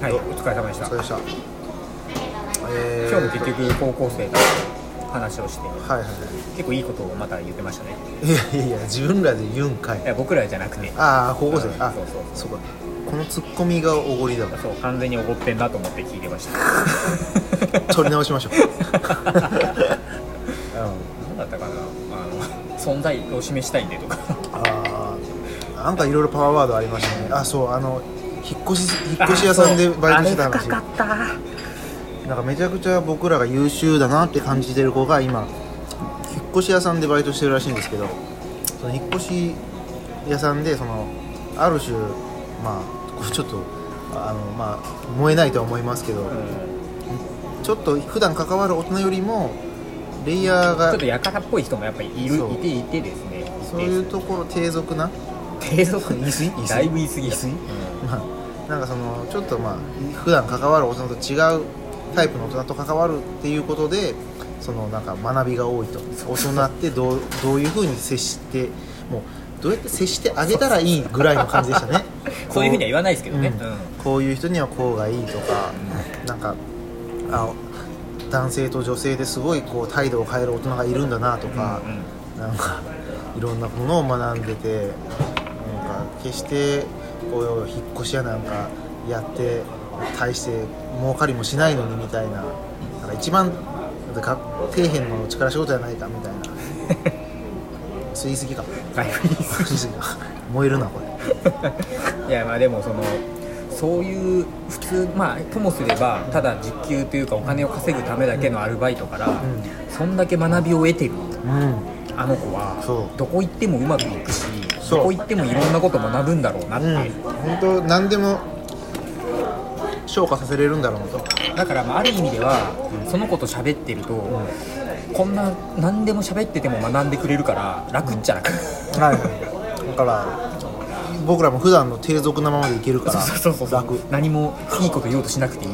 はい。お疲れ様でした。お疲れでした。えー今日も結局高校生の話をしてはいはいは結構いいことをまた言ってましたね。いいやいや自分らで言うんかい。いや僕らじゃなくて。ああ高校生。あうんそうそうそう。か。このツッコミがおごりだわ。そう完全におごってんなと思って聞いてました。取り直しましょう。何だったかな。あの存在を示したいんでとか。ああなんかいろいろパワーワードありましたね。あそうあの引っ越し引っ越し屋さんでバイトしてた話。あれ深かったなんかめちゃくちゃ僕らが優秀だなって感じてる子が今引っ越し屋さんでバイトしてるらしいんですけどその引っ越し屋さんでそのある種まあちょっとあのまあ燃えないとは思いますけど、うん。ちょっと普段関わる大人よりもレイヤーがちょっとやからっぽい人もやっぱりいるそう。いていてですね。そういうところ低俗な、低俗言い過ぎ言い過ぎだいぶ言い過ぎ言い過ぎうん。まあ、なんかそのちょっとまあ普段関わる大人と違うタイプの大人と関わるっていうことでそのなんか学びが多いと。大人ってどうどういうふうに接してもうどうやって接してあげたらいいぐらいの感じでしたね。そういうふうには言わないですけどね、うんうん。こういう人にはこうがいいとか、なんかあ男性と女性ですごいこう態度を変える大人がいるんだなとか、なんかいろんなものを学んでてなんか決してこう引っ越しやなんかやって大して儲かりもしないのにみたいな。なんか一番が底辺の力仕事じゃないかみたいな。吸いすぎか。吸いすぎか。燃えるなこれ。ぎ いやまあでもそのそういう普通まあともすればただ時給というかお金を稼ぐためだけのアルバイトから、そんだけ学びを得てる。うん。あの子はどこ行ってもうまくいくしそこ行ってもいろんなこと学ぶんだろうなって、う。ん。本当何でも昇華させれるんだろうなと。だからまあある意味では、その子と喋ってると、こんな何でも喋ってても学んでくれるから楽っちゃ楽、はい。だから僕らも普段の低俗なままでいけるからそうそうそう楽。何もいいこと言おうとしなくていい、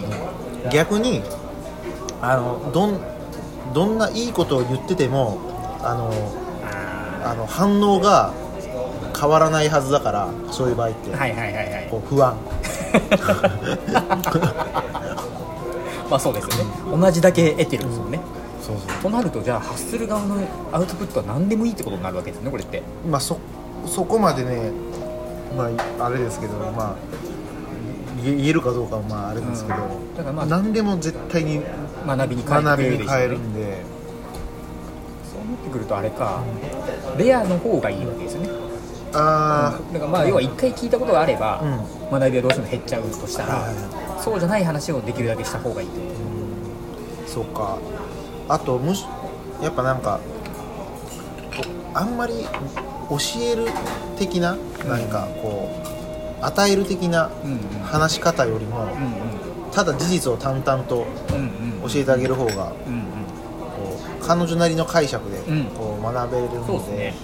逆にあのどんどんないいことを言っててもあのあの反応が変わらないはずだからそういう場合って、はいはいはいはい。こう不安。まあそうですよね、同じだけ得てるんですよね、そうそう。となるとじゃあ発する側のアウトプットは何でもいいってことになるわけですねこれって。まあそそこまでねまああれですけどまあ言えるかどうかはまああれですけど、うん。だからまあ何でも絶対に学びに変えて学びに変えるんで。そうなってくるとあれか、レアの方がいいわけですよねあだからまあ要は一回聞いたことがあれば、う学びはどうしても減っちゃうとしたら、はいはいそうじゃない話をできるだけした方がいいと。あそうか。あとむしやっぱなんかおあんまり教える的な何かこう与える的なうんうん。話し方よりもうんただ事実を淡々とうんうん。うん教えてあげる方が彼女なりの解釈でうん。こう学べるので,、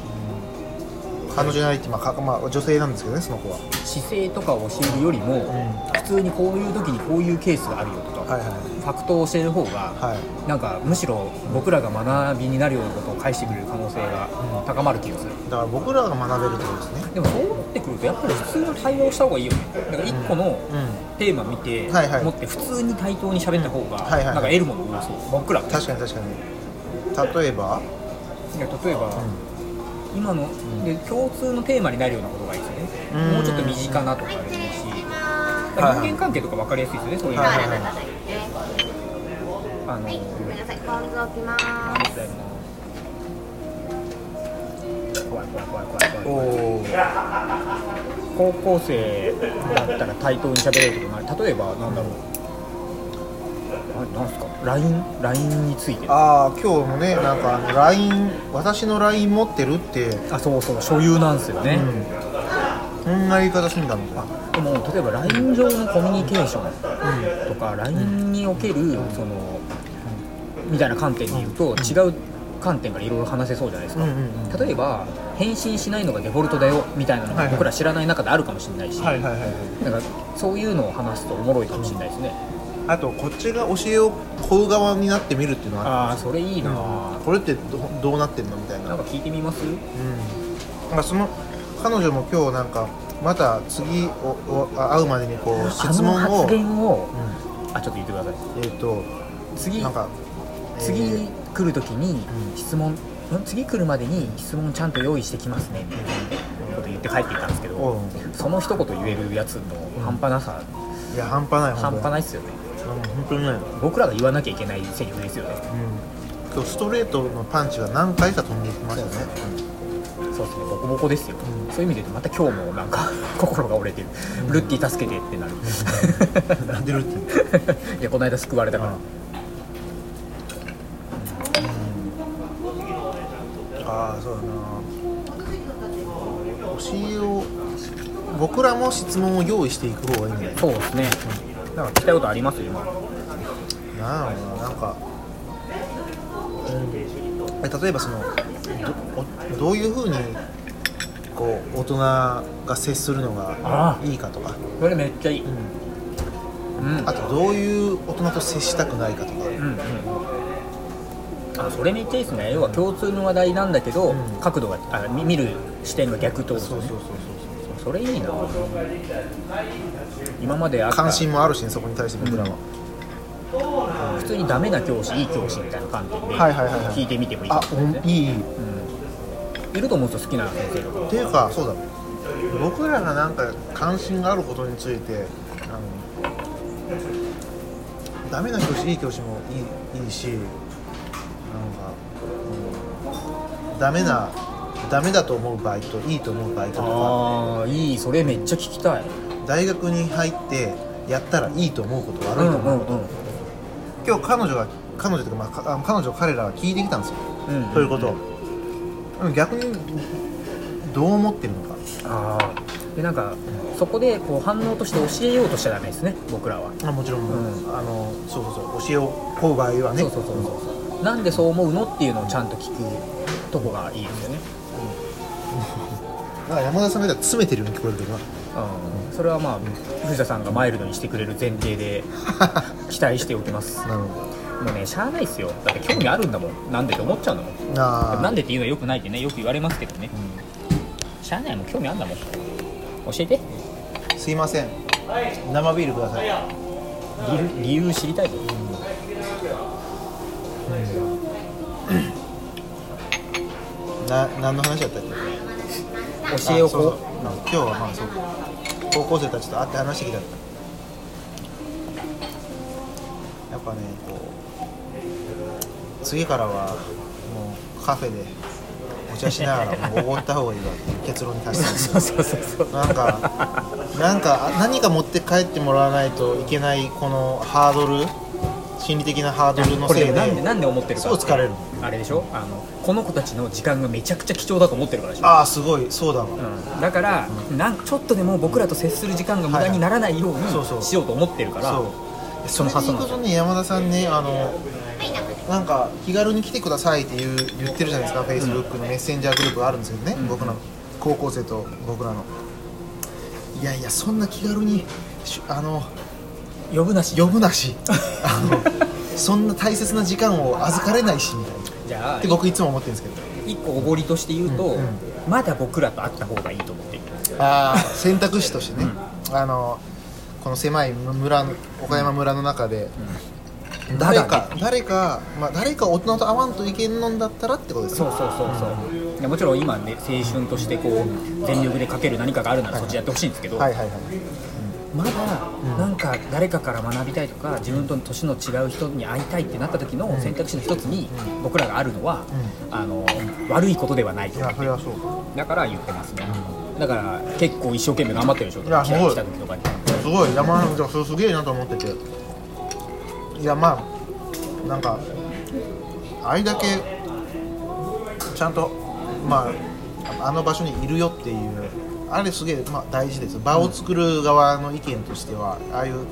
彼女なりって、まあかまあ、女性なんですけどねその子は、姿勢とかを教えるよりも、は普通にこういう時にこういうケースがあるよとか、いはいファクトを教える方が、はい。なんかむしろ僕らが学びになるようなことを返してくれる可能性が高まる気がする、だから僕らが学べるってことですね。でもそうなってくるとやっぱり普通の対話をした方がいいよね。だから1個のうん。テーマ見て、はいはい。持って普通に対等に喋った方が、はいはいはい。なんか得るもの多そう。僕ら確かに確かに。例えば？いや例えば、今ので共通のテーマになるようなことがいいですよね、うん。もうちょっと身近なとかでもいいし、人間関係とか分かりやすいですよねそういうの、はいはいはい。あのごめんなさい、ポン酢置きます。怖い怖い怖い怖い怖い高校生だったら対等に喋れることもある。例えばなんだろうななんすか？LINE, LINE について。あああ今日もねなんかあの LINE 私の LINE 持ってるって、そうそう所有なんですよね、うん、こんな言い方すんだのかでも例えば LINE 上のコミュニケーションとか LINE におけるそのみたいな観点で言うと違う観点からいろいろ話せそうじゃないですか、うんうんうん。例えば返信しないのがデフォルトだよみたいなのが僕ら知らない中であるかもしれないし、はいはいはいだからそういうのを話すとおもろいかもしれないですね、あとこっちが教えを請う側になってみるっていうのはああそれいいな、これってどどうなってんのみたいな。なんか聞いてみます？うん、なんかその彼女も今日なんかまた次お会うまでにこう質あの問を。発言をうあちょっと言ってください。ん。えっ、と次なんか次えー来る時にうん。質問、ん？次来るまでに質問ちゃんと用意してきますね。っていうこと言って帰っていったんですけど、おうその一言言えるやつの半端なさ、いや半端ない半端ないいっすよね本当にね僕らが言わなきゃいけないセリフですよね。うん。今日ストレートのパンチが何回か飛んでいきましたね。そうですねボコボコですよ、うん。そういう意味でまた今日もなんか 心が折れてる、うん。ルッティ助けてってなる。なんでるっていういやこの間救われたから、ああそうだな。教えを僕らも質問を用意していく方がいいんじゃないそうですねなんか聞きたいことあります？今。なんななんか、うん、え例えばそのどおどういうふうにこう大人が接するのがあいいかとか、それめっちゃいい。うん、うん。あとどういう大人と接したくないかとか、うんうんあそれめっちゃいいですね要は共通の話題なんだけど、うん。角度があみ見る視点が逆ってことですね。そうそうそう。それいいな今まであ関心もあるしねそこに対して僕らは、普通にダメな教師いい教師みたいな観点で聞いてみてもいいかあもしれないいいうんいると思うんですよ好きな先生とか。っていうかそうだ。僕らがなんか関心があることについてあのダメな教師いい教師もいいいいしなんか、うん、ダメなダメだと思う場合といいと思う場合とか。ああいい。それめっちゃ聞きたい大学に入ってやったらいいと思うこと悪いと思う。こと、うん今日彼女が彼女というか、まあ彼女彼らは聞いてきたんですよ、うんうんそういうことを。でも逆にどう思ってるのか。ああでなんかそこでこう反応として教えようとしちゃダメですね僕らは、あもちろん、うん。あのそうそうそう。教えを請う場合はね。そうそうそうそう。なんでそう思うのっていうのをちゃんと聞くとこがいいですよね。なんか山田さんが言ったら詰めてるように聞こえるけどなうん。それはまあ藤田さんがマイルドにしてくれる前提で 期待しておきます。なるほもうねしゃあないっすよ。だって興味あるんだもん。なんでって思っちゃうんだもん。どなんでっていうのはよくないってねよく言われますけどね。しゃあないもん興味あるんだもん。教えて。すいません。生ビールください。理由理由知りたいぞ。な何の話だったっけ？教えをあそうそうこうん今日はまあそう高校生たちと会って話してきた。やっぱねこう次からはもうカフェでお茶しながらもうおごった方がいいわっていう結論に達した。んですうそうそうそう。なんか、なんかあ何か持って帰ってもらわないといけないこのハードル、心理的なハードルのこせいで、れなんでなんで思ってるか。そう疲れる。あれでしょ？あのこの子たちの時間がめちゃくちゃ貴重だと思ってるからでしょ？ああ、すごい、そうだわ。うん、だから、なんちょっとでも僕らと接する時間が無駄にならないようにそうそう。しようと思ってるから、そう。その発想なんですよ。それでいくとね、山田さんね、あの、なんか気軽に来てくださいっていう言ってるじゃないですか、フェイスブックのメッセンジャーグループがあるんですよね、うん。僕の高校生と僕らの。いやいや、そんな気軽に、しあの、呼ぶなし。呼ぶなし、あの、そんな大切な時間を預かれないしみたいな。じゃあって僕いつも思ってるんですけど。一個おごりとして言うと、うんうん。まだ僕らと会った方がいいと思ってる。あー選択肢としてね、あのこの狭い村の岡山村の中で、誰か、誰か、まあ、誰か大人と会わんといけんのんだったらってことですそうそうそうそう。もちろん今ね青春としてこう全力でかける何かがあるならそっちやってほしいんですけど、はいはいはいまだうんなんか誰かから学びたいとか自分と年の違う人に会いたいってなった時の選択肢の一つに僕らがあるのは、あの悪いことではないといやそれはそうだから言ってますね。だから結構一生懸命頑張ってるでしょいや試合来た時とかに。すごい。山田さんすげえなと思ってて。いやまあなんかあれだけちゃんとまああの場所にいるよっていうあれすげえ、まあ、大事です場を作る側の意見としてはああいう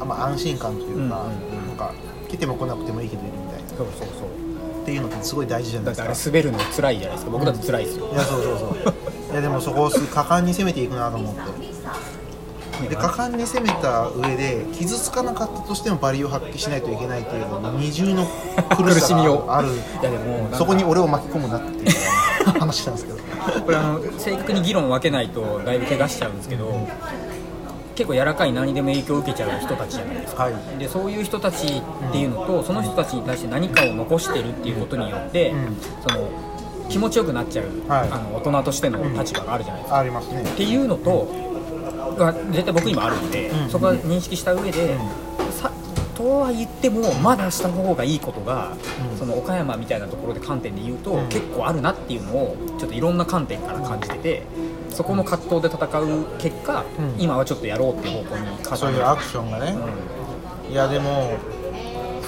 あ、まあ、安心感というか、なんか来ても来なくてもいいけどいるみたいな。そうそうそう。っていうのってすごい大事じゃないだってですかあれ滑るの辛いじゃないですか。僕だって辛いですよ、いやそうそうそう。いやでもそこをす果敢に攻めていくなと思って？で果敢に攻めた上で傷つかなかったとしてもバリを発揮しないといけないっていう二重の苦し みを。がある。いやでもそこに俺を巻き込むなっていう話したんですけど。これあの正確に議論を分けないとだいぶ怪我しちゃうんですけど、結構柔らかい何にでも影響を受けちゃう人たちじゃないですか、はい。でそういう人たちっていうのと、その人たちに対して何かを残してるっていうことによって、うん。その気持ちよくなっちゃう、はい。あの大人としての立場があるじゃないですか、ありますね。っていうのと、が絶対僕にもあるんで、うん。そこは認識した上で、さとは言ってもまだした方がいいことが、うん。その岡山みたいなところで観点で言うと、うん。結構あるなっていうのをちょっといろんな観点から感じててそこの葛藤で戦う結果、うん。今はちょっとやろうっていう方向に。そういうアクションがね、ういやでも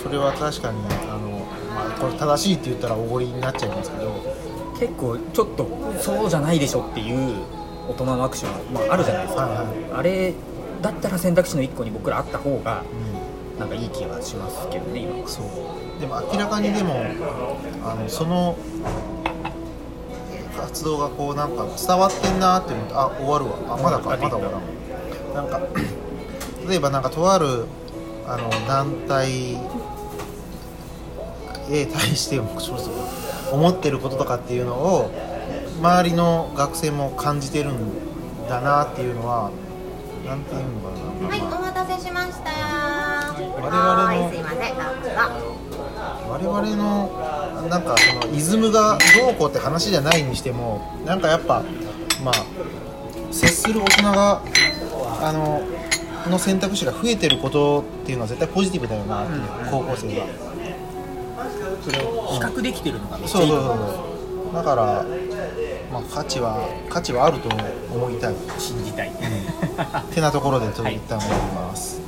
それは確かにあの、まあ、これ正しいって言ったらおごりになっちゃいますけどん結構ちょっとそうじゃないでしょっていう大人のアクション、まあ、あるじゃないですか、はいはいあれだったら選択肢の1個に僕らあった方がうんなんかいい気がしますけどね今そう。でも明らかにでもあのその活動がこうなんか伝わってんなって思ってあ終わるわ。あまだかまだ終わらん。なんか例えばなんかとあるあの団体へ対してもそうそう思ってることとかっていうのを周りの学生も感じてるんだなっていうのはなんていうのかな。はい、お待たせしました。々のはい、すいません。我々のなんかそのイズムがどうこうって話じゃないにしてもなんかやっぱまあ接する大人があのの選択肢が増えてることっていうのは絶対ポジティブだよなう、高校生がそれを比較できてるのがめっちそうそうゃいいと思うそう。だから、まあ、価値は価値はあると思いたい。信じたい。てなところでちょっと一旦終わります、